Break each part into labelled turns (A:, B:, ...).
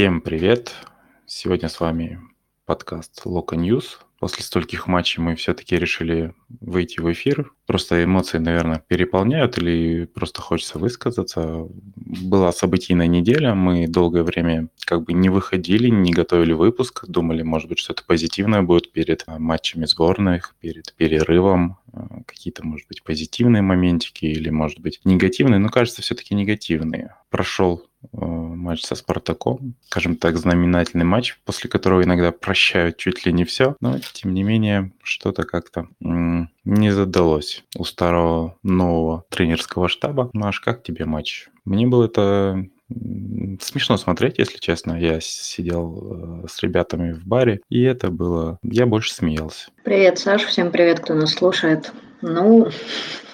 A: Всем привет! Сегодня с вами подкаст Loca News. После стольких матчей мы все-таки решили выйти в эфир. Просто эмоции, наверное, переполняют или просто хочется высказаться. Была событийная неделя, мы долгое время как бы не выходили, не готовили выпуск, думали, может быть, что-то позитивное будет перед а, матчами сборных, перед перерывом, а, какие-то, может быть, позитивные моментики или, может быть, негативные, но кажется, все-таки негативные. Прошел Э, матч со Спартаком, скажем так, знаменательный матч, после которого иногда прощают чуть ли не все, но тем не менее что-то как-то не задалось у старого нового тренерского штаба. Маш, как тебе матч? Мне было это смешно смотреть, если честно. Я сидел э, с ребятами в баре, и это было... Я больше смеялся.
B: Привет, Саш, всем привет, кто нас слушает. Ну,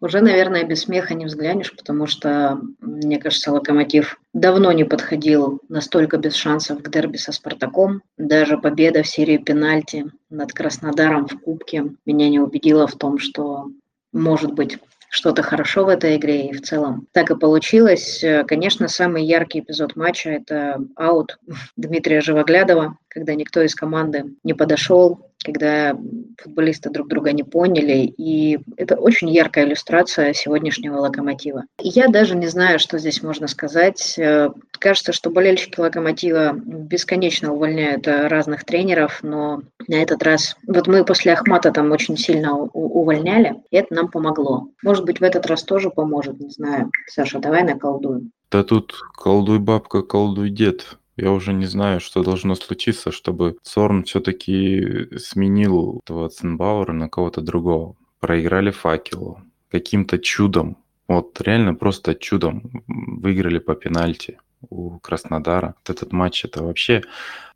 B: уже, наверное, без смеха не взглянешь, потому что, мне кажется, Локомотив давно не подходил настолько без шансов к дерби со Спартаком. Даже победа в серии пенальти над Краснодаром в Кубке меня не убедила в том, что может быть что-то хорошо в этой игре, и в целом так и получилось. Конечно, самый яркий эпизод матча – это аут Дмитрия Живоглядова, когда никто из команды не подошел, когда футболисты друг друга не поняли, и это очень яркая иллюстрация сегодняшнего локомотива. я даже не знаю, что здесь можно сказать. Э, кажется, что болельщики локомотива бесконечно увольняют э, разных тренеров, но на этот раз, вот мы после Ахмата там очень сильно увольняли, и это нам помогло. Может быть, в этот раз тоже поможет, не знаю. Саша, давай наколдуем.
A: Да тут колдуй бабка, колдуй дед. Я уже не знаю, что должно случиться, чтобы Сорн все-таки сменил этого Цинбауэра на кого-то другого. Проиграли факелу. Каким-то чудом, вот реально просто чудом выиграли по пенальти у Краснодара. Вот этот матч, это вообще,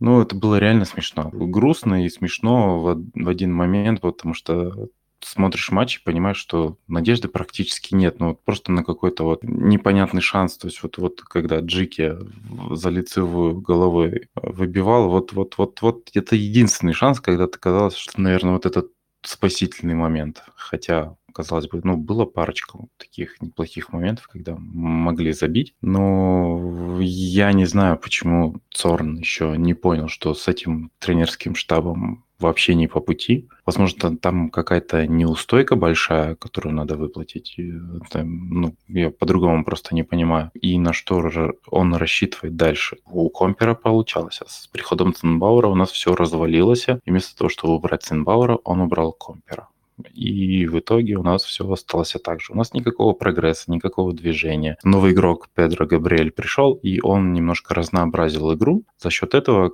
A: ну, это было реально смешно. Грустно и смешно в, в один момент, потому что смотришь матч и понимаешь, что надежды практически нет. Ну, вот просто на какой-то вот непонятный шанс. То есть вот, вот когда Джики за лицевую головой выбивал, вот, вот, вот, вот это единственный шанс, когда ты казалось, что, наверное, вот этот спасительный момент. Хотя, казалось бы, ну, было парочка таких неплохих моментов, когда могли забить. Но я не знаю, почему Цорн еще не понял, что с этим тренерским штабом вообще не по пути. Возможно, там какая-то неустойка большая, которую надо выплатить. Это, ну, я по-другому просто не понимаю. И на что он рассчитывает дальше. У Компера получалось. А с приходом Цинбаура у нас все развалилось. И вместо того, чтобы убрать Цинбаура, он убрал Компера. И в итоге у нас все осталось так же. У нас никакого прогресса, никакого движения. Новый игрок Педро Габриэль пришел, и он немножко разнообразил игру. За счет этого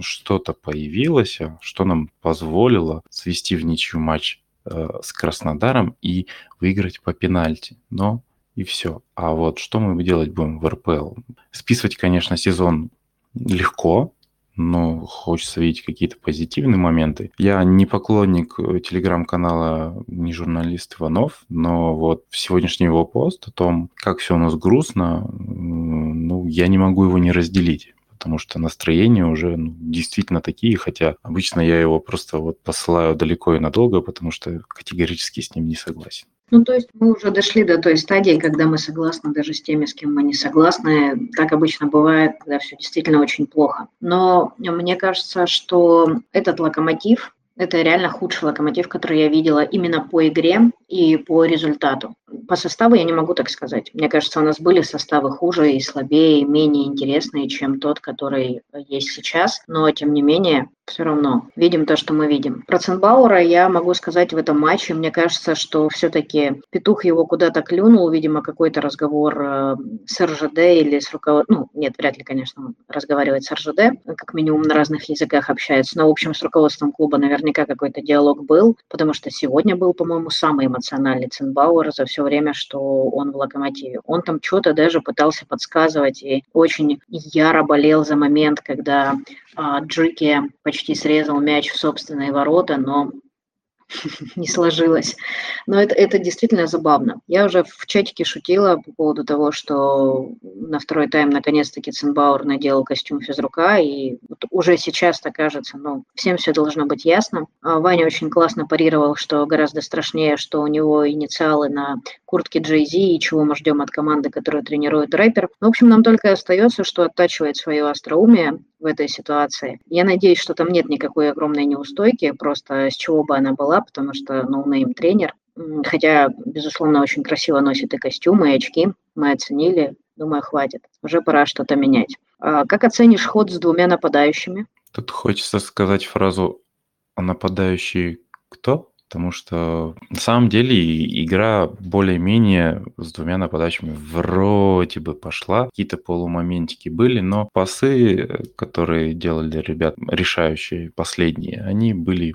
A: что-то появилось, что нам позволило свести в ничью матч э, с Краснодаром и выиграть по пенальти. Но и все. А вот что мы делать будем в РПЛ? Списывать, конечно, сезон легко, но хочется видеть какие-то позитивные моменты. Я не поклонник э, телеграм-канала «Не журналист Иванов», но вот сегодняшний его пост о том, как все у нас грустно, ну, я не могу его не разделить потому что настроения уже ну, действительно такие, хотя обычно я его просто вот посылаю далеко и надолго, потому что категорически с ним не согласен.
B: Ну, то есть мы уже дошли до той стадии, когда мы согласны даже с теми, с кем мы не согласны. Так обычно бывает, когда все действительно очень плохо. Но мне кажется, что этот локомотив, это реально худший локомотив, который я видела именно по игре и по результату. По составу я не могу так сказать. Мне кажется, у нас были составы хуже и слабее, и менее интересные, чем тот, который есть сейчас. Но, тем не менее, все равно видим то, что мы видим. Про Ценбаура я могу сказать в этом матче. Мне кажется, что все-таки Петух его куда-то клюнул, видимо, какой-то разговор э, с РЖД или с руководством. Ну, нет, вряд ли, конечно, разговаривает с РЖД, как минимум на разных языках общается. Но, в общем, с руководством клуба наверняка какой-то диалог был, потому что сегодня был, по-моему, самый эмоциональный Ценбауэр за все время, что он в Локомотиве. Он там что-то даже пытался подсказывать и очень яро болел за момент, когда а, Джики почти срезал мяч в собственные ворота, но не сложилось. Но это, это действительно забавно. Я уже в чатике шутила по поводу того, что на второй тайм наконец-таки Цинбауэр надел костюм физрука, и вот уже сейчас-то кажется, ну, всем все должно быть ясно. А Ваня очень классно парировал, что гораздо страшнее, что у него инициалы на куртке Jay Z и чего мы ждем от команды, которую тренирует рэпер. В общем, нам только остается, что оттачивать свое остроумие в этой ситуации. Я надеюсь, что там нет никакой огромной неустойки, просто с чего бы она была, потому что no-name тренер. Хотя, безусловно, очень красиво носит и костюмы, и очки. Мы оценили. Думаю, хватит. Уже пора что-то менять. А как оценишь ход с двумя нападающими?
A: Тут хочется сказать фразу «А нападающий кто?» Потому что на самом деле игра более-менее с двумя нападающими вроде бы пошла. Какие-то полумоментики были, но пасы, которые делали ребят, решающие последние, они были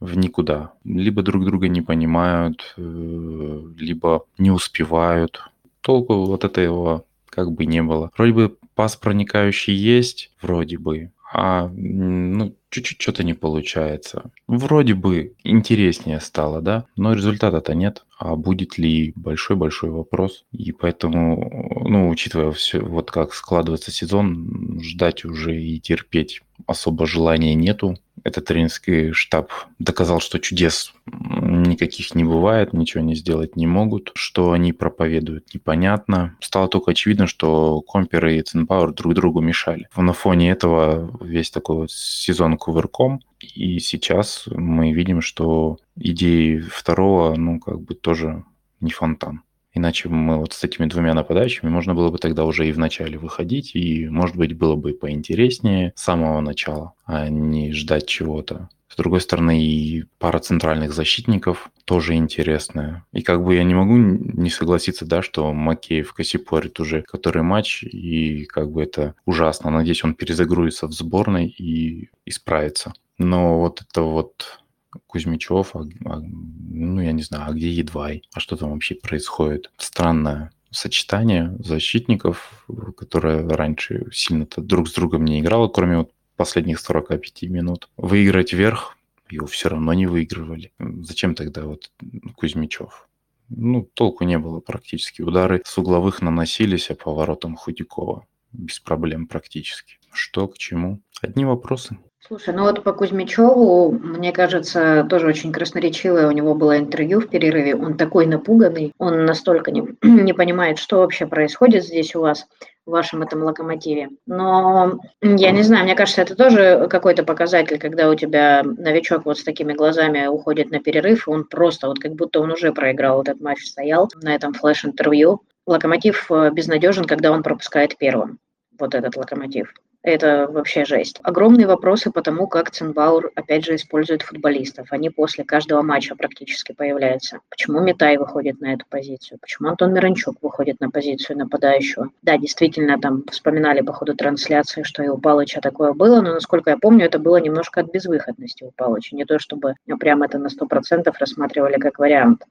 A: в никуда. Либо друг друга не понимают, э, либо не успевают. Толку вот этого как бы не было. Вроде бы пас проникающий есть, вроде бы, а ну, чуть-чуть что-то не получается. Вроде бы интереснее стало, да, но результата-то нет. А будет ли большой-большой вопрос. И поэтому, ну, учитывая все, вот как складывается сезон, ждать уже и терпеть особо желания нету. Этот тренерский штаб доказал, что чудес никаких не бывает, ничего не сделать не могут. Что они проповедуют, непонятно. Стало только очевидно, что Компер и Цинпауэр друг другу мешали. На фоне этого весь такой вот сезон кувырком. И сейчас мы видим, что идеи второго, ну, как бы тоже не фонтан. Иначе мы вот с этими двумя нападающими можно было бы тогда уже и в начале выходить, и, может быть, было бы поинтереснее с самого начала, а не ждать чего-то. С другой стороны, и пара центральных защитников тоже интересная. И как бы я не могу не согласиться, да, что Макеев косипорит уже который матч, и как бы это ужасно. Надеюсь, он перезагрузится в сборной и исправится. Но вот это вот Кузьмичев, а, а, ну, я не знаю, а где Едвай? А что там вообще происходит? Странное сочетание защитников, которое раньше сильно-то друг с другом не играло, кроме вот последних 45 минут. Выиграть вверх его все равно не выигрывали. Зачем тогда вот Кузьмичев? Ну, толку не было практически. Удары с угловых наносились, а поворотом Худякова без проблем практически. Что к чему? Одни вопросы.
B: Слушай, ну вот по Кузьмичеву, мне кажется, тоже очень красноречивое у него было интервью в перерыве. Он такой напуганный, он настолько не, не понимает, что вообще происходит здесь у вас, в вашем этом локомотиве. Но я не знаю, мне кажется, это тоже какой-то показатель, когда у тебя новичок вот с такими глазами уходит на перерыв, и он просто, вот как будто он уже проиграл этот матч, стоял на этом флеш-интервью. Локомотив э, безнадежен, когда он пропускает первым вот этот локомотив. Это вообще жесть. Огромные вопросы по тому, как Цинбаур, опять же, использует футболистов. Они после каждого матча практически появляются. Почему Метай выходит на эту позицию? Почему Антон Миранчук выходит на позицию нападающего? Да, действительно, там вспоминали по ходу трансляции, что и у Палыча такое было, но, насколько я помню, это было немножко от безвыходности у Палыча. Не то, чтобы прям это на 100% рассматривали как вариант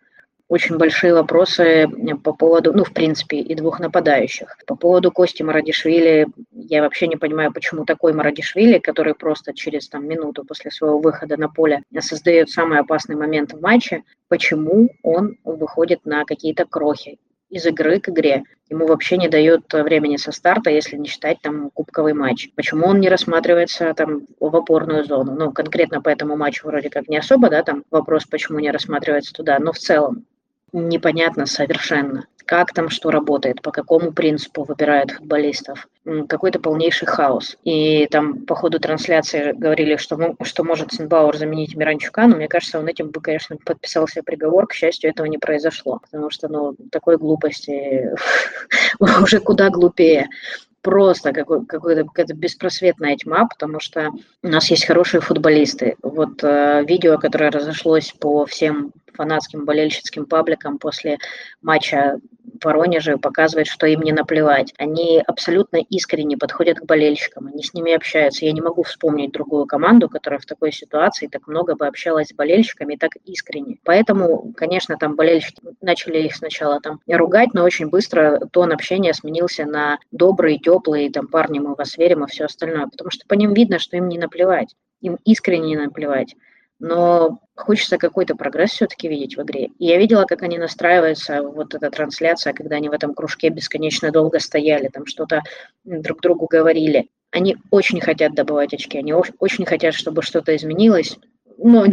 B: очень большие вопросы по поводу, ну, в принципе, и двух нападающих. По поводу Кости Марадишвили, я вообще не понимаю, почему такой Марадишвили, который просто через там, минуту после своего выхода на поле создает самый опасный момент в матче, почему он выходит на какие-то крохи из игры к игре. Ему вообще не дают времени со старта, если не считать там кубковый матч. Почему он не рассматривается там в опорную зону? Ну, конкретно по этому матчу вроде как не особо, да, там вопрос, почему не рассматривается туда, но в целом непонятно совершенно, как там что работает, по какому принципу выбирают футболистов. Какой-то полнейший хаос. И там по ходу трансляции говорили, что, что может Синбауэр заменить Миранчука, но мне кажется, он этим бы, конечно, подписал себе приговор. К счастью, этого не произошло. Потому что, ну, такой глупости уже куда глупее просто какой, какой-то, какая-то беспросветная тьма, потому что у нас есть хорошие футболисты. Вот э, видео, которое разошлось по всем фанатским болельщицким пабликам после матча Воронеже показывает, что им не наплевать. Они абсолютно искренне подходят к болельщикам, они с ними общаются. Я не могу вспомнить другую команду, которая в такой ситуации так много бы общалась с болельщиками так искренне. Поэтому, конечно, там болельщики начали их сначала там ругать, но очень быстро тон общения сменился на добрые, теплые, там парни, мы вас верим и все остальное, потому что по ним видно, что им не наплевать. Им искренне не наплевать. Но хочется какой-то прогресс все-таки видеть в игре. И я видела, как они настраиваются, вот эта трансляция, когда они в этом кружке бесконечно долго стояли, там что-то друг другу говорили. Они очень хотят добывать очки, они очень хотят, чтобы что-то изменилось, но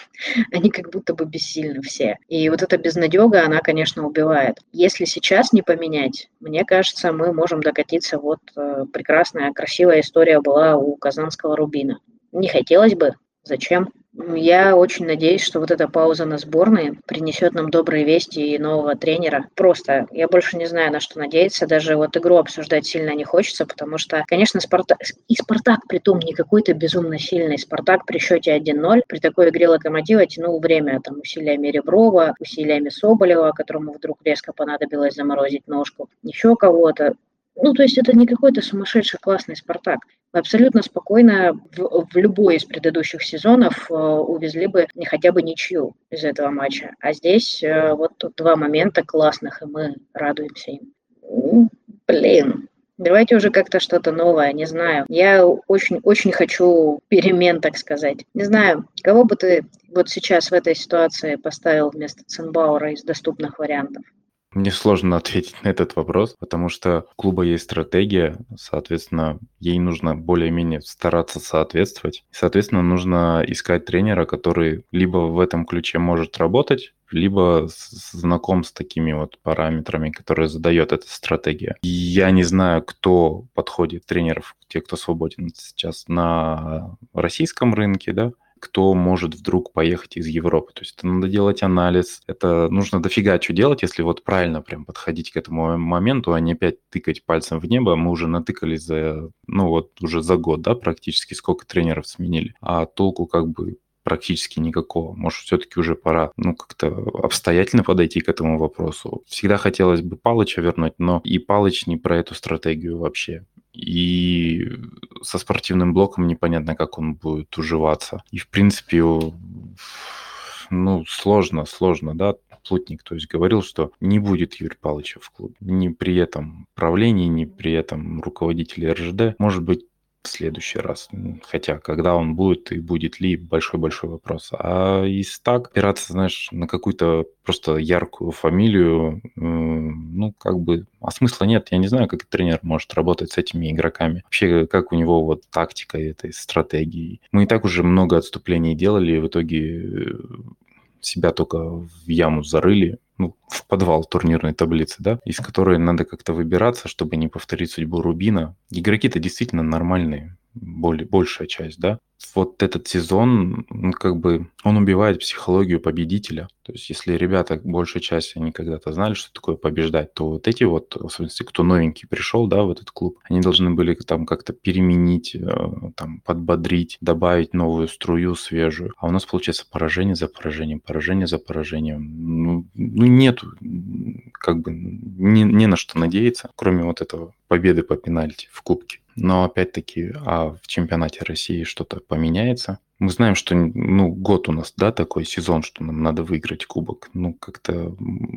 B: они как будто бы бессильны все. И вот эта безнадега, она, конечно, убивает. Если сейчас не поменять, мне кажется, мы можем докатиться. Вот э, прекрасная, красивая история была у казанского Рубина. Не хотелось бы. Зачем? Я очень надеюсь, что вот эта пауза на сборной принесет нам добрые вести и нового тренера. Просто я больше не знаю, на что надеяться. Даже вот игру обсуждать сильно не хочется, потому что, конечно, Спартак, и Спартак при том не какой-то безумно сильный. Спартак при счете 1-0 при такой игре Локомотива тянул время там усилиями Реброва, усилиями Соболева, которому вдруг резко понадобилось заморозить ножку, еще кого-то. Ну, то есть это не какой-то сумасшедший классный «Спартак». Мы абсолютно спокойно в, в любой из предыдущих сезонов э, увезли бы не хотя бы ничью из этого матча. А здесь э, вот тут два момента классных, и мы радуемся им. Ну, блин, Давайте уже как-то что-то новое, не знаю. Я очень-очень хочу перемен, так сказать. Не знаю, кого бы ты вот сейчас в этой ситуации поставил вместо Цинбаура из доступных вариантов?
A: Мне сложно ответить на этот вопрос, потому что у клуба есть стратегия, соответственно, ей нужно более-менее стараться соответствовать. Соответственно, нужно искать тренера, который либо в этом ключе может работать, либо знаком с такими вот параметрами, которые задает эта стратегия. Я не знаю, кто подходит тренеров, те, кто свободен сейчас на российском рынке, да, кто может вдруг поехать из Европы. То есть это надо делать анализ, это нужно дофига что делать, если вот правильно прям подходить к этому моменту, а не опять тыкать пальцем в небо. Мы уже натыкались за, ну вот уже за год, да, практически сколько тренеров сменили. А толку как бы практически никакого. Может, все-таки уже пора, ну, как-то обстоятельно подойти к этому вопросу. Всегда хотелось бы Палыча вернуть, но и Палыч не про эту стратегию вообще. И со спортивным блоком непонятно, как он будет уживаться. И, в принципе, ну, сложно, сложно, да, Плотник, то есть говорил, что не будет Юрия Павловича в клубе. Ни при этом правлении, ни при этом руководителе РЖД. Может быть, в следующий раз. Хотя, когда он будет и будет ли, большой-большой вопрос. А из так опираться, знаешь, на какую-то просто яркую фамилию, ну, как бы, а смысла нет. Я не знаю, как тренер может работать с этими игроками. Вообще, как у него вот тактика этой стратегии. Мы и так уже много отступлений делали, и в итоге себя только в яму зарыли, ну, в подвал турнирной таблицы, да, из которой надо как-то выбираться, чтобы не повторить судьбу Рубина. Игроки-то действительно нормальные, более, большая часть, да вот этот сезон, ну, как бы, он убивает психологию победителя. То есть, если ребята, большая часть, они когда-то знали, что такое побеждать, то вот эти вот, в смысле, кто новенький пришел, да, в этот клуб, они должны были там как-то переменить, э, там, подбодрить, добавить новую струю свежую. А у нас получается поражение за поражением, поражение за поражением. Ну, ну нету, как бы, не, не на что надеяться, кроме вот этого победы по пенальти в Кубке. Но опять-таки, а в чемпионате России что-то поменяется. Мы знаем, что ну, год у нас, да, такой сезон, что нам надо выиграть кубок. Ну, как-то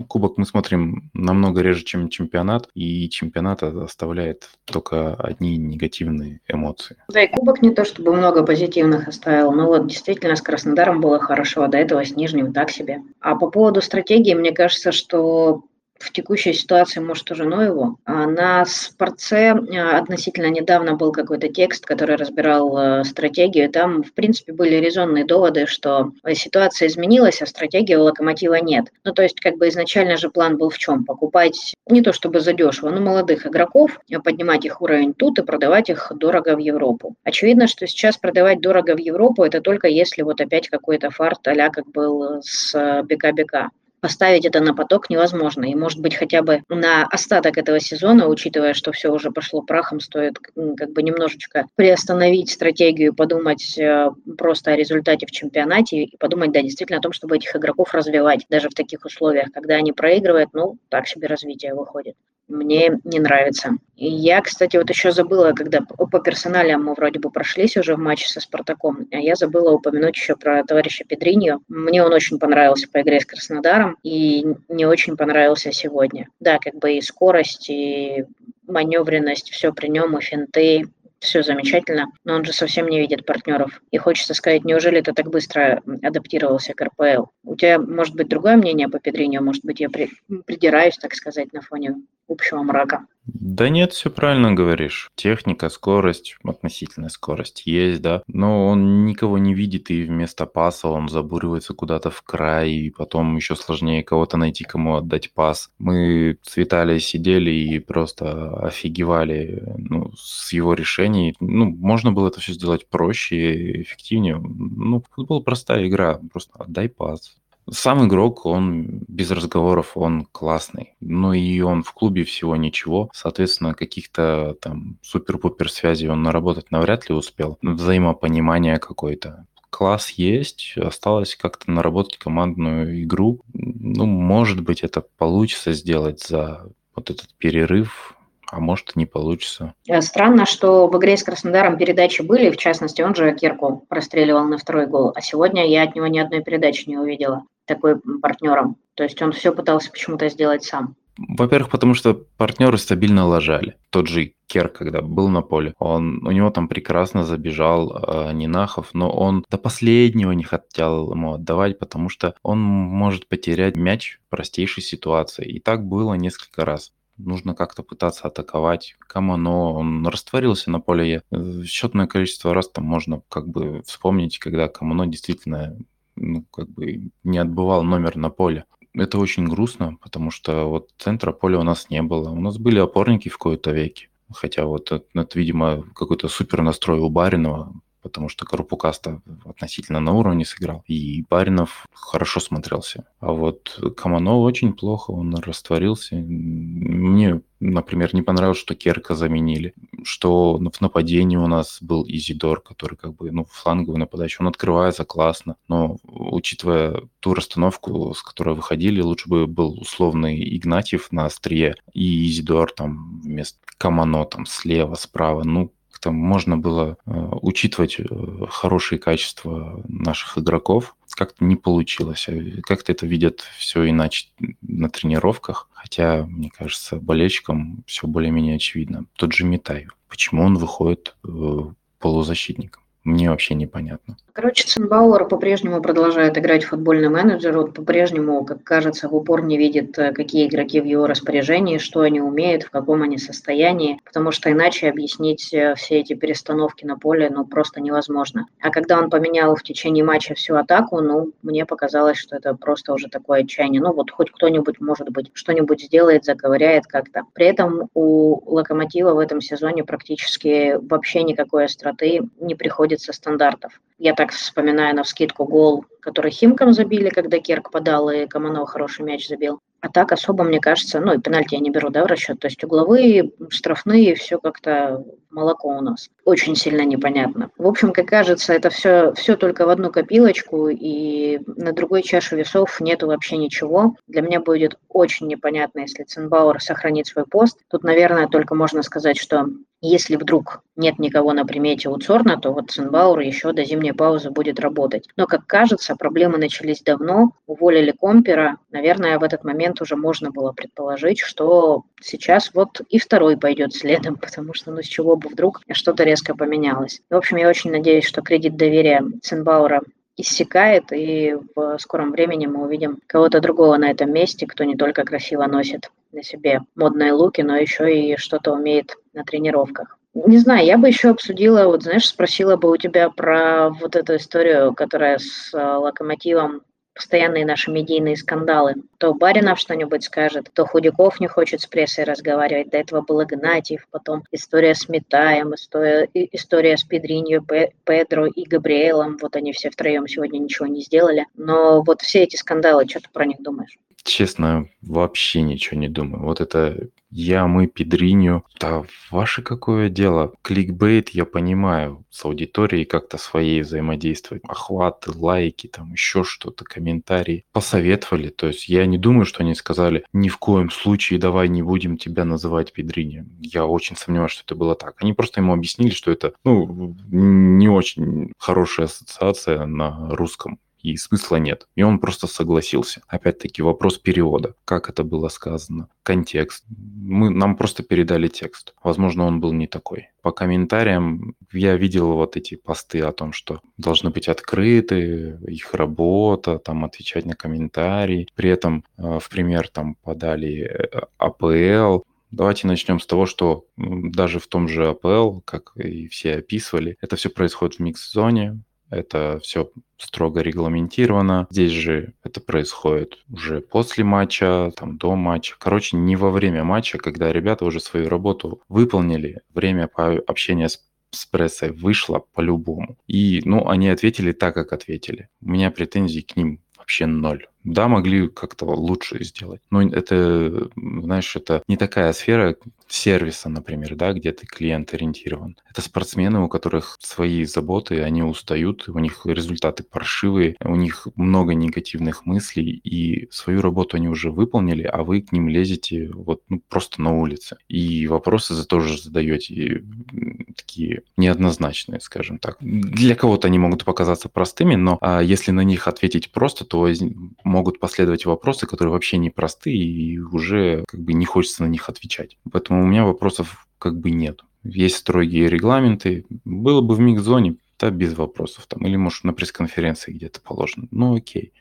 A: кубок мы смотрим намного реже, чем чемпионат, и чемпионат оставляет только одни негативные эмоции.
B: Да, и кубок не то, чтобы много позитивных оставил, но вот действительно с Краснодаром было хорошо, а до этого с Нижним так себе. А по поводу стратегии, мне кажется, что в текущей ситуации, может, уже но его. А на спорце а, относительно недавно был какой-то текст, который разбирал э, стратегию. Там, в принципе, были резонные доводы, что ситуация изменилась, а стратегии у локомотива нет. Ну, то есть, как бы изначально же план был в чем? Покупать не то чтобы задешево, но молодых игроков, поднимать их уровень тут и продавать их дорого в Европу. Очевидно, что сейчас продавать дорого в Европу это только если вот опять какой-то фарт а как был с БК-БК поставить это на поток невозможно. И, может быть, хотя бы на остаток этого сезона, учитывая, что все уже пошло прахом, стоит как бы немножечко приостановить стратегию, подумать э, просто о результате в чемпионате и подумать, да, действительно о том, чтобы этих игроков развивать даже в таких условиях, когда они проигрывают, ну, так себе развитие выходит мне не нравится. И я, кстати, вот еще забыла, когда по персоналям мы вроде бы прошлись уже в матче со Спартаком, а я забыла упомянуть еще про товарища Педриньо. Мне он очень понравился по игре с Краснодаром и не очень понравился сегодня. Да, как бы и скорость, и маневренность, все при нем, и финты, все замечательно, но он же совсем не видит партнеров. И хочется сказать, неужели ты так быстро адаптировался к РПЛ? У тебя может быть другое мнение по Педриню, может быть, я при, придираюсь, так сказать, на фоне общего мрака.
A: Да нет, все правильно говоришь. Техника, скорость, относительная скорость есть, да. Но он никого не видит, и вместо паса он забуривается куда-то в край, и потом еще сложнее кого-то найти, кому отдать пас. Мы с Виталием сидели и просто офигевали ну, с его решений. Ну, можно было это все сделать проще эффективнее. Ну, футбол простая игра, просто отдай пас. Сам игрок, он без разговоров, он классный. Но и он в клубе всего ничего. Соответственно, каких-то там супер-пупер связей он наработать навряд ли успел. Взаимопонимание какое-то. Класс есть, осталось как-то наработать командную игру. Ну, может быть, это получится сделать за вот этот перерыв, а может не получится.
B: Э, странно, что в игре с Краснодаром передачи были, в частности, он же Кирку простреливал на второй гол, а сегодня я от него ни одной передачи не увидела такой партнером. То есть он все пытался почему-то сделать сам.
A: Во-первых, потому что партнеры стабильно лажали. Тот же Кер, когда был на поле, он, у него там прекрасно забежал э, Нинахов, но он до последнего не хотел ему отдавать, потому что он может потерять мяч в простейшей ситуации. И так было несколько раз нужно как-то пытаться атаковать. Камано, он растворился на поле. Э, счетное количество раз там можно как бы вспомнить, когда Камано действительно ну, как бы не отбывал номер на поле. Это очень грустно, потому что вот центра поля у нас не было. У нас были опорники в кои-то веке. Хотя вот это, это, видимо, какой-то супер настрой у Баринова, потому что Карпукаста относительно на уровне сыграл, и Баринов хорошо смотрелся. А вот Камано очень плохо, он растворился. Мне, например, не понравилось, что Керка заменили, что в нападении у нас был Изидор, который как бы, ну, фланговый нападающий, он открывается классно, но учитывая ту расстановку, с которой выходили, лучше бы был условный Игнатьев на острие и Изидор там вместо Камано там слева, справа. Ну, как-то можно было э, учитывать э, хорошие качества наших игроков. Как-то не получилось. Э, как-то это видят все иначе на тренировках. Хотя, мне кажется, болельщикам все более-менее очевидно. Тот же Митай. Почему он выходит полузащитником? Мне вообще непонятно.
B: Короче, Цинбауэр по-прежнему продолжает играть футбольный менеджер. Он по-прежнему, как кажется, в упор не видит, э, какие игроки в его распоряжении, что они умеют, в каком они состоянии, потому что иначе объяснить э, все эти перестановки на поле ну, просто невозможно. А когда он поменял в течение матча всю атаку, ну, мне показалось, что это просто уже такое отчаяние. Ну, вот хоть кто-нибудь, может быть, что-нибудь сделает, заковыряет как-то. При этом у Локомотива в этом сезоне практически вообще никакой остроты не приходится стандартов. Я так вспоминаю на вскидку гол, который Химкам забили, когда Керк подал, и Каманов хороший мяч забил. А так особо, мне кажется, ну и пенальти я не беру, да, в расчет. То есть угловые, штрафные, все как-то молоко у нас. Очень сильно непонятно. В общем, как кажется, это все, все только в одну копилочку, и на другой чаше весов нету вообще ничего. Для меня будет очень непонятно, если Цинбауэр сохранит свой пост. Тут, наверное, только можно сказать, что если вдруг нет никого на примете у Цорна, то вот Цинбауэр еще до зимней паузы будет работать. Но, как кажется, проблемы начались давно, уволили Компера. Наверное, в этот момент уже можно было предположить, что сейчас вот и второй пойдет следом, потому что ну с чего бы вдруг что-то резко поменялось. В общем, я очень надеюсь, что кредит доверия Цинбауэра иссякает, и в скором времени мы увидим кого-то другого на этом месте, кто не только красиво носит на себе модные луки, но еще и что-то умеет на тренировках. Не знаю, я бы еще обсудила, вот знаешь, спросила бы у тебя про вот эту историю, которая с э, локомотивом постоянные наши медийные скандалы. То Баринов что-нибудь скажет, то Худяков не хочет с прессой разговаривать. До этого был Игнатьев, потом история с Метаем, история, история с Педриньо, Педро и Габриэлом. Вот они все втроем сегодня ничего не сделали. Но вот все эти скандалы, что ты про них думаешь?
A: Честно, вообще ничего не думаю. Вот это я, мы, Педриню. Да ваше какое дело? Кликбейт, я понимаю, с аудиторией как-то своей взаимодействовать. Охваты, лайки, там еще что-то, комментарии. Посоветовали. То есть я не думаю, что они сказали, ни в коем случае давай не будем тебя называть Педриню. Я очень сомневаюсь, что это было так. Они просто ему объяснили, что это ну, не очень хорошая ассоциация на русском и смысла нет. И он просто согласился. Опять-таки вопрос перевода. Как это было сказано? Контекст. Мы, нам просто передали текст. Возможно, он был не такой. По комментариям я видел вот эти посты о том, что должны быть открыты, их работа, там отвечать на комментарии. При этом э, в пример там подали э, АПЛ, Давайте начнем с того, что даже в том же АПЛ, как и все описывали, это все происходит в микс-зоне, это все строго регламентировано. Здесь же это происходит уже после матча, там до матча. Короче, не во время матча, когда ребята уже свою работу выполнили, время общения с с прессой вышло по-любому. И, ну, они ответили так, как ответили. У меня претензий к ним вообще ноль. Да, могли как-то лучше сделать. Но это, знаешь, это не такая сфера сервиса, например, да, где ты клиент ориентирован. Это спортсмены, у которых свои заботы, они устают, у них результаты паршивые, у них много негативных мыслей, и свою работу они уже выполнили, а вы к ним лезете вот ну, просто на улице. И вопросы за тоже задаете такие неоднозначные, скажем так. Для кого-то они могут показаться простыми, но а если на них ответить просто, то могут последовать вопросы, которые вообще не простые, и уже как бы не хочется на них отвечать. Поэтому у меня вопросов как бы нет. Есть строгие регламенты. Было бы в микс-зоне, да, без вопросов там. Или, может, на пресс-конференции где-то положено. Ну, окей.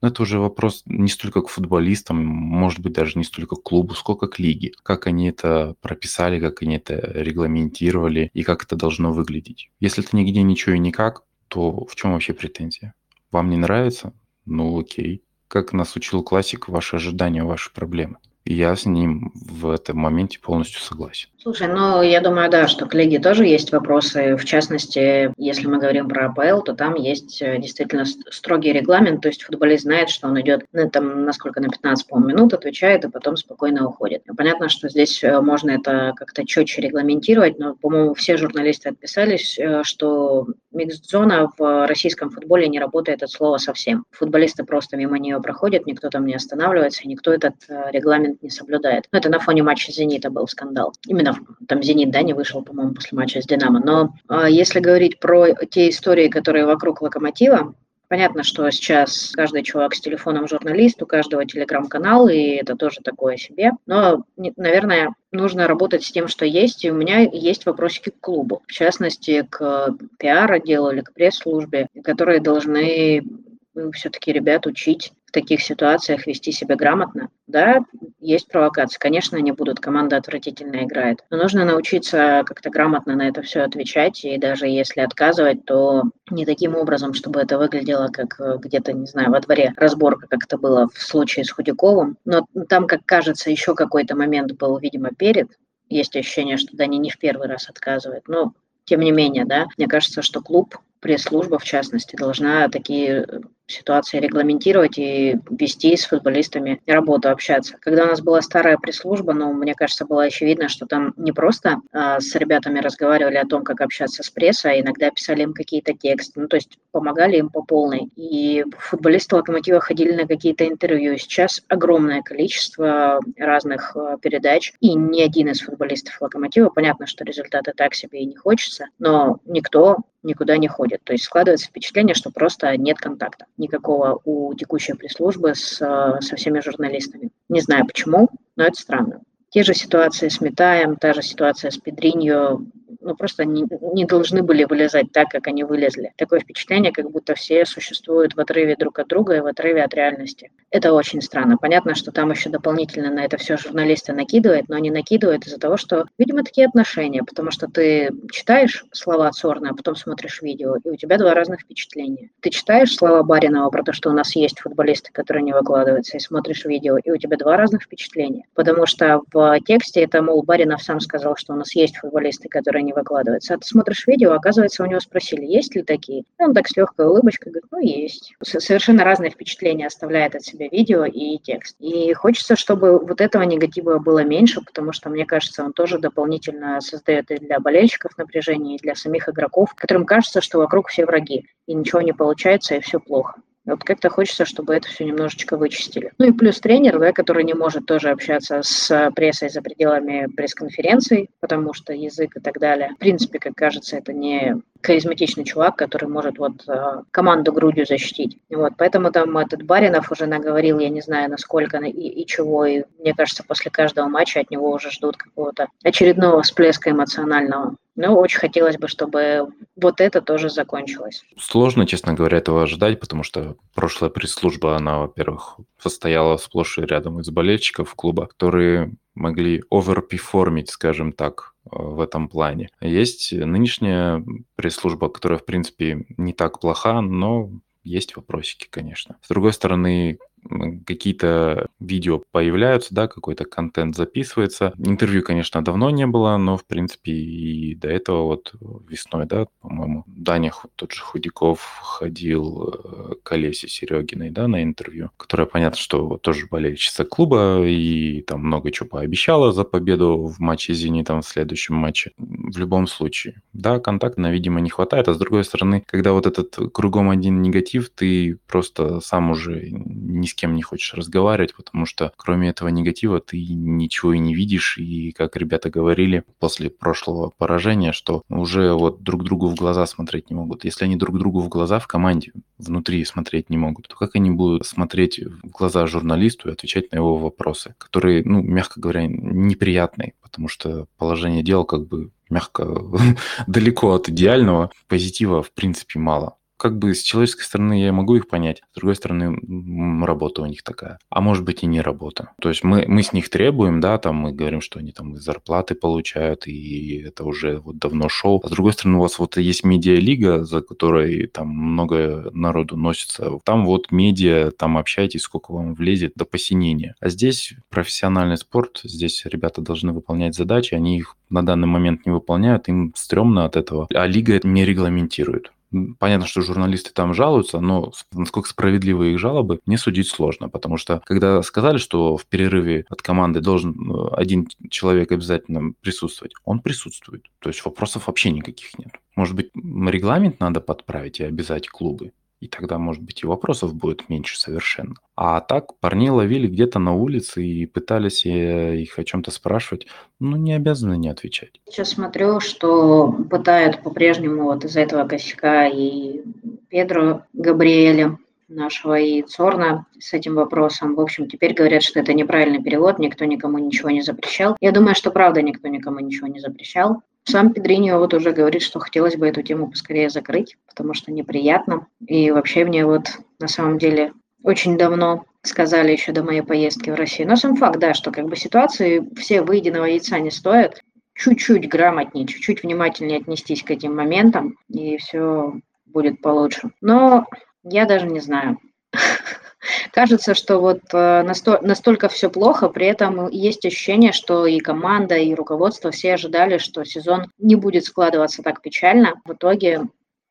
A: Но это уже вопрос не столько к футболистам, может быть, даже не столько к клубу, сколько к лиге. Как они это прописали, как они это регламентировали и как это должно выглядеть. Если это нигде ничего и никак, то в чем вообще претензия? Вам не нравится? Ну окей. Как нас учил классик, ваши ожидания, ваши проблемы. Я с ним в этом моменте полностью согласен.
B: Слушай, ну, я думаю, да, что к лиге тоже есть вопросы. В частности, если мы говорим про АПЛ, то там есть э, действительно строгий регламент, то есть футболист знает, что он идет, ну, там, насколько на 15, по минут, отвечает, и потом спокойно уходит. Понятно, что здесь э, можно это как-то четче регламентировать, но, по-моему, все журналисты отписались, э, что микс-зона в российском футболе не работает от слова совсем. Футболисты просто мимо нее проходят, никто там не останавливается, никто этот регламент не соблюдает. Но это на фоне матча «Зенита» был скандал. Именно там «Зенит», да, не вышел, по-моему, после матча с «Динамо». Но э, если говорить про те истории, которые вокруг «Локомотива», Понятно, что сейчас каждый чувак с телефоном журналист, у каждого телеграм-канал, и это тоже такое себе. Но, наверное, нужно работать с тем, что есть, и у меня есть вопросики к клубу, в частности, к пиар-отделу или к пресс-службе, которые должны все-таки ребят учить таких ситуациях вести себя грамотно. Да, есть провокации. Конечно, они будут, команда отвратительно играет. Но нужно научиться как-то грамотно на это все отвечать. И даже если отказывать, то не таким образом, чтобы это выглядело как э, где-то, не знаю, во дворе разборка, как это было в случае с Худяковым. Но там, как кажется, еще какой-то момент был, видимо, перед. Есть ощущение, что Дани не в первый раз отказывает. Но тем не менее, да, мне кажется, что клуб пресс-служба, в частности, должна такие ситуации регламентировать и вести с футболистами работу, общаться. Когда у нас была старая пресс-служба, ну, мне кажется, было очевидно, что там не просто а, с ребятами разговаривали о том, как общаться с прессой, а иногда писали им какие-то тексты, ну, то есть помогали им по полной. И футболисты «Локомотива» ходили на какие-то интервью. Сейчас огромное количество разных а, передач, и ни один из футболистов «Локомотива», понятно, что результаты так себе и не хочется, но никто никуда не ходит. То есть складывается впечатление, что просто нет контакта никакого у текущей пресс-службы с, со всеми журналистами. Не знаю почему, но это странно. Те же ситуации с Метаем, та же ситуация с Педриньо, ну, просто не, не должны были вылезать так, как они вылезли. Такое впечатление, как будто все существуют в отрыве друг от друга и в отрыве от реальности. Это очень странно. Понятно, что там еще дополнительно на это все журналисты накидывают, но они накидывают из-за того, что, видимо, такие отношения, потому что ты читаешь слова Цорна, а потом смотришь видео, и у тебя два разных впечатления. Ты читаешь слова Баринова про то, что у нас есть футболисты, которые не выкладываются, и смотришь видео, и у тебя два разных впечатления. Потому что в тексте это, мол, Баринов сам сказал, что у нас есть футболисты, которые не выкладывается. А ты смотришь видео, оказывается, у него спросили, есть ли такие. И он так с легкой улыбочкой говорит, ну, есть. Совершенно разные впечатления оставляет от себя видео и текст. И хочется, чтобы вот этого негатива было меньше, потому что, мне кажется, он тоже дополнительно создает и для болельщиков напряжение, и для самих игроков, которым кажется, что вокруг все враги, и ничего не получается, и все плохо. Вот как-то хочется, чтобы это все немножечко вычистили. Ну и плюс тренер, да, который не может тоже общаться с прессой за пределами пресс-конференций, потому что язык и так далее. В принципе, как кажется, это не харизматичный чувак, который может вот э, команду грудью защитить. Вот, поэтому там этот Баринов уже наговорил, я не знаю, насколько и, и чего, и мне кажется, после каждого матча от него уже ждут какого-то очередного всплеска эмоционального. Ну, очень хотелось бы, чтобы вот это тоже закончилось.
A: Сложно, честно говоря, этого ожидать, потому что прошлая пресс-служба, она, во-первых, состояла сплошь и рядом из болельщиков клуба, которые могли оверперформить, скажем так, э, в этом плане. Есть нынешняя пресс-служба, которая, в принципе, не так плоха, но есть вопросики, конечно. С другой стороны, какие-то видео появляются, да, какой-то контент записывается. Интервью, конечно, давно не было, но, в принципе, и до этого вот весной, да, по-моему, Даня, тот же Худяков ходил э, к Олесе Серегиной, да, на интервью, которая, понятно, что тоже болельщица клуба и там много чего пообещала за победу в матче с «Зенитом» в следующем матче. В любом случае, да, контакта, видимо, не хватает, а с другой стороны, когда вот этот кругом один негатив, ты просто сам уже не с кем не хочешь разговаривать, потому что кроме этого негатива ты ничего и не видишь. И как ребята говорили после прошлого поражения, что уже вот друг другу в глаза смотреть не могут. Если они друг другу в глаза в команде внутри смотреть не могут, то как они будут смотреть в глаза журналисту и отвечать на его вопросы, которые, ну, мягко говоря, неприятные, потому что положение дел как бы мягко далеко от идеального, позитива в принципе мало как бы с человеческой стороны я могу их понять, с другой стороны работа у них такая. А может быть и не работа. То есть мы, мы с них требуем, да, там мы говорим, что они там зарплаты получают, и это уже вот давно шоу. А с другой стороны у вас вот есть медиалига, за которой там много народу носится. Там вот медиа, там общайтесь, сколько вам влезет до посинения. А здесь профессиональный спорт, здесь ребята должны выполнять задачи, они их на данный момент не выполняют, им стрёмно от этого, а лига не регламентирует. Понятно, что журналисты там жалуются, но насколько справедливы их жалобы, не судить сложно, потому что когда сказали, что в перерыве от команды должен э, один человек обязательно присутствовать, он присутствует. То есть вопросов вообще никаких нет. Может быть, регламент надо подправить и обязать клубы? И тогда, может быть, и вопросов будет меньше совершенно. А так парней ловили где-то на улице и пытались э, их о чем-то спрашивать, ну, не обязаны не отвечать.
B: Сейчас смотрю, что пытают по-прежнему вот из этого косяка и Педро Габриэля, нашего и Цорна с этим вопросом. В общем, теперь говорят, что это неправильный перевод, никто никому ничего не запрещал. Я думаю, что правда никто никому ничего не запрещал. Сам Педриньо вот уже говорит, что хотелось бы эту тему поскорее закрыть, потому что неприятно. И вообще мне вот на самом деле очень давно сказали еще до моей поездки в Россию. Но сам факт, да, что как бы ситуации все выеденного яйца не стоят. Чуть-чуть грамотнее, чуть-чуть внимательнее отнестись к этим моментам, и все будет получше. Но я даже не знаю. Кажется, что вот э, настолько все плохо, при этом есть ощущение, что и команда, и руководство все ожидали, что сезон не будет складываться так печально. В итоге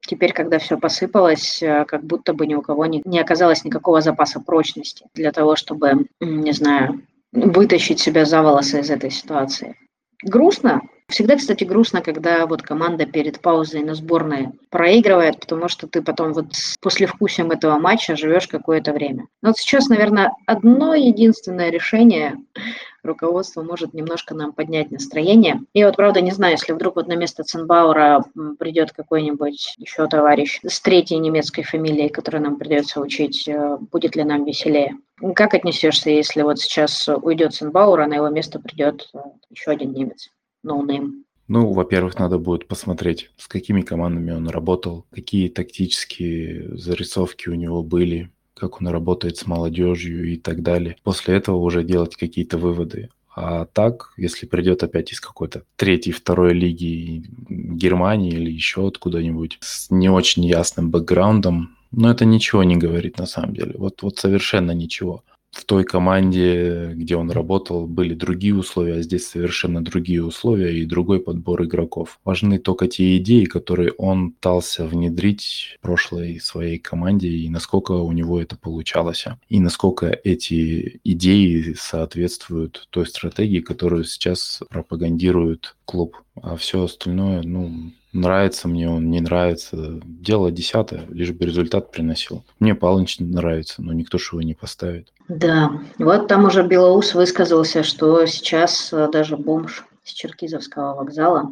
B: Теперь, когда все посыпалось, э, как будто бы ни у кого не, не оказалось никакого запаса прочности для того, чтобы, не знаю, вытащить себя за волосы из этой ситуации. Грустно, Всегда, кстати, грустно, когда вот команда перед паузой на сборной проигрывает, потому что ты потом вот с послевкусием этого матча живешь какое-то время. Но вот сейчас, наверное, одно единственное решение руководство может немножко нам поднять настроение. Я вот, правда, не знаю, если вдруг вот на место Ценбаура придет какой-нибудь еще товарищ с третьей немецкой фамилией, которую нам придется учить, э, будет ли нам веселее? Как отнесешься, если вот сейчас уйдет Ценбаур, а на его место придет э, еще один немец? No-name?
A: Ну, во-первых, надо будет посмотреть, с какими командами он работал, какие тактические зарисовки у него были, как он работает с молодежью и так далее. После этого уже делать какие-то выводы. А так, если придет опять из какой-то третьей, второй лиги Германии или еще откуда-нибудь с не очень ясным бэкграундом, но это ничего не говорит на самом деле. Вот, вот совершенно ничего в той команде, где он работал, были другие условия, а здесь совершенно другие условия и другой подбор игроков. Важны только те идеи, которые он пытался внедрить в прошлой своей команде и насколько у него это получалось. И насколько эти идеи соответствуют той стратегии, которую сейчас пропагандирует клуб. А все остальное, ну, Нравится мне он, не нравится. Дело десятое, лишь бы результат приносил. Мне Палыч нравится, но никто же его не поставит.
B: Да, вот там уже Белоус высказался, что сейчас э, даже бомж с Черкизовского вокзала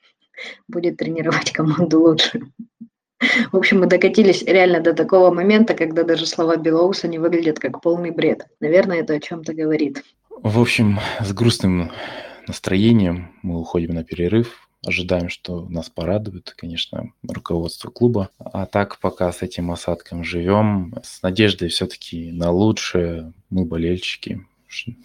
B: будет тренировать команду лучше. В общем, мы докатились реально до такого момента, когда даже слова Белоуса не выглядят как полный бред. Наверное, это о чем-то говорит.
A: В общем, с грустным настроением мы уходим на перерыв. Ожидаем, что нас порадует, конечно, руководство клуба. А так пока с этим осадком живем, с надеждой все-таки на лучшее. Мы болельщики.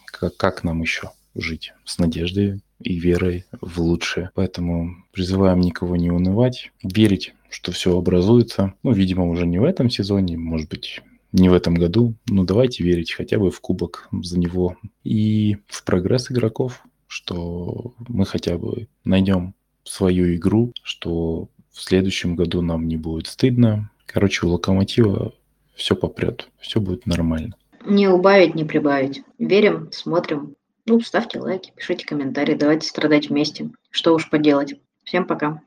A: Как, как нам еще жить? С надеждой и верой в лучшее. Поэтому призываем никого не унывать, верить, что все образуется. Ну, видимо, уже не в этом сезоне, может быть, не в этом году. Но давайте верить хотя бы в кубок за него и в прогресс игроков, что мы хотя бы найдем свою игру, что в следующем году нам не будет стыдно. Короче, у Локомотива все попрет, все будет нормально.
B: Не убавить, не прибавить. Верим, смотрим. Ну, ставьте лайки, пишите комментарии, давайте страдать вместе. Что уж поделать. Всем пока.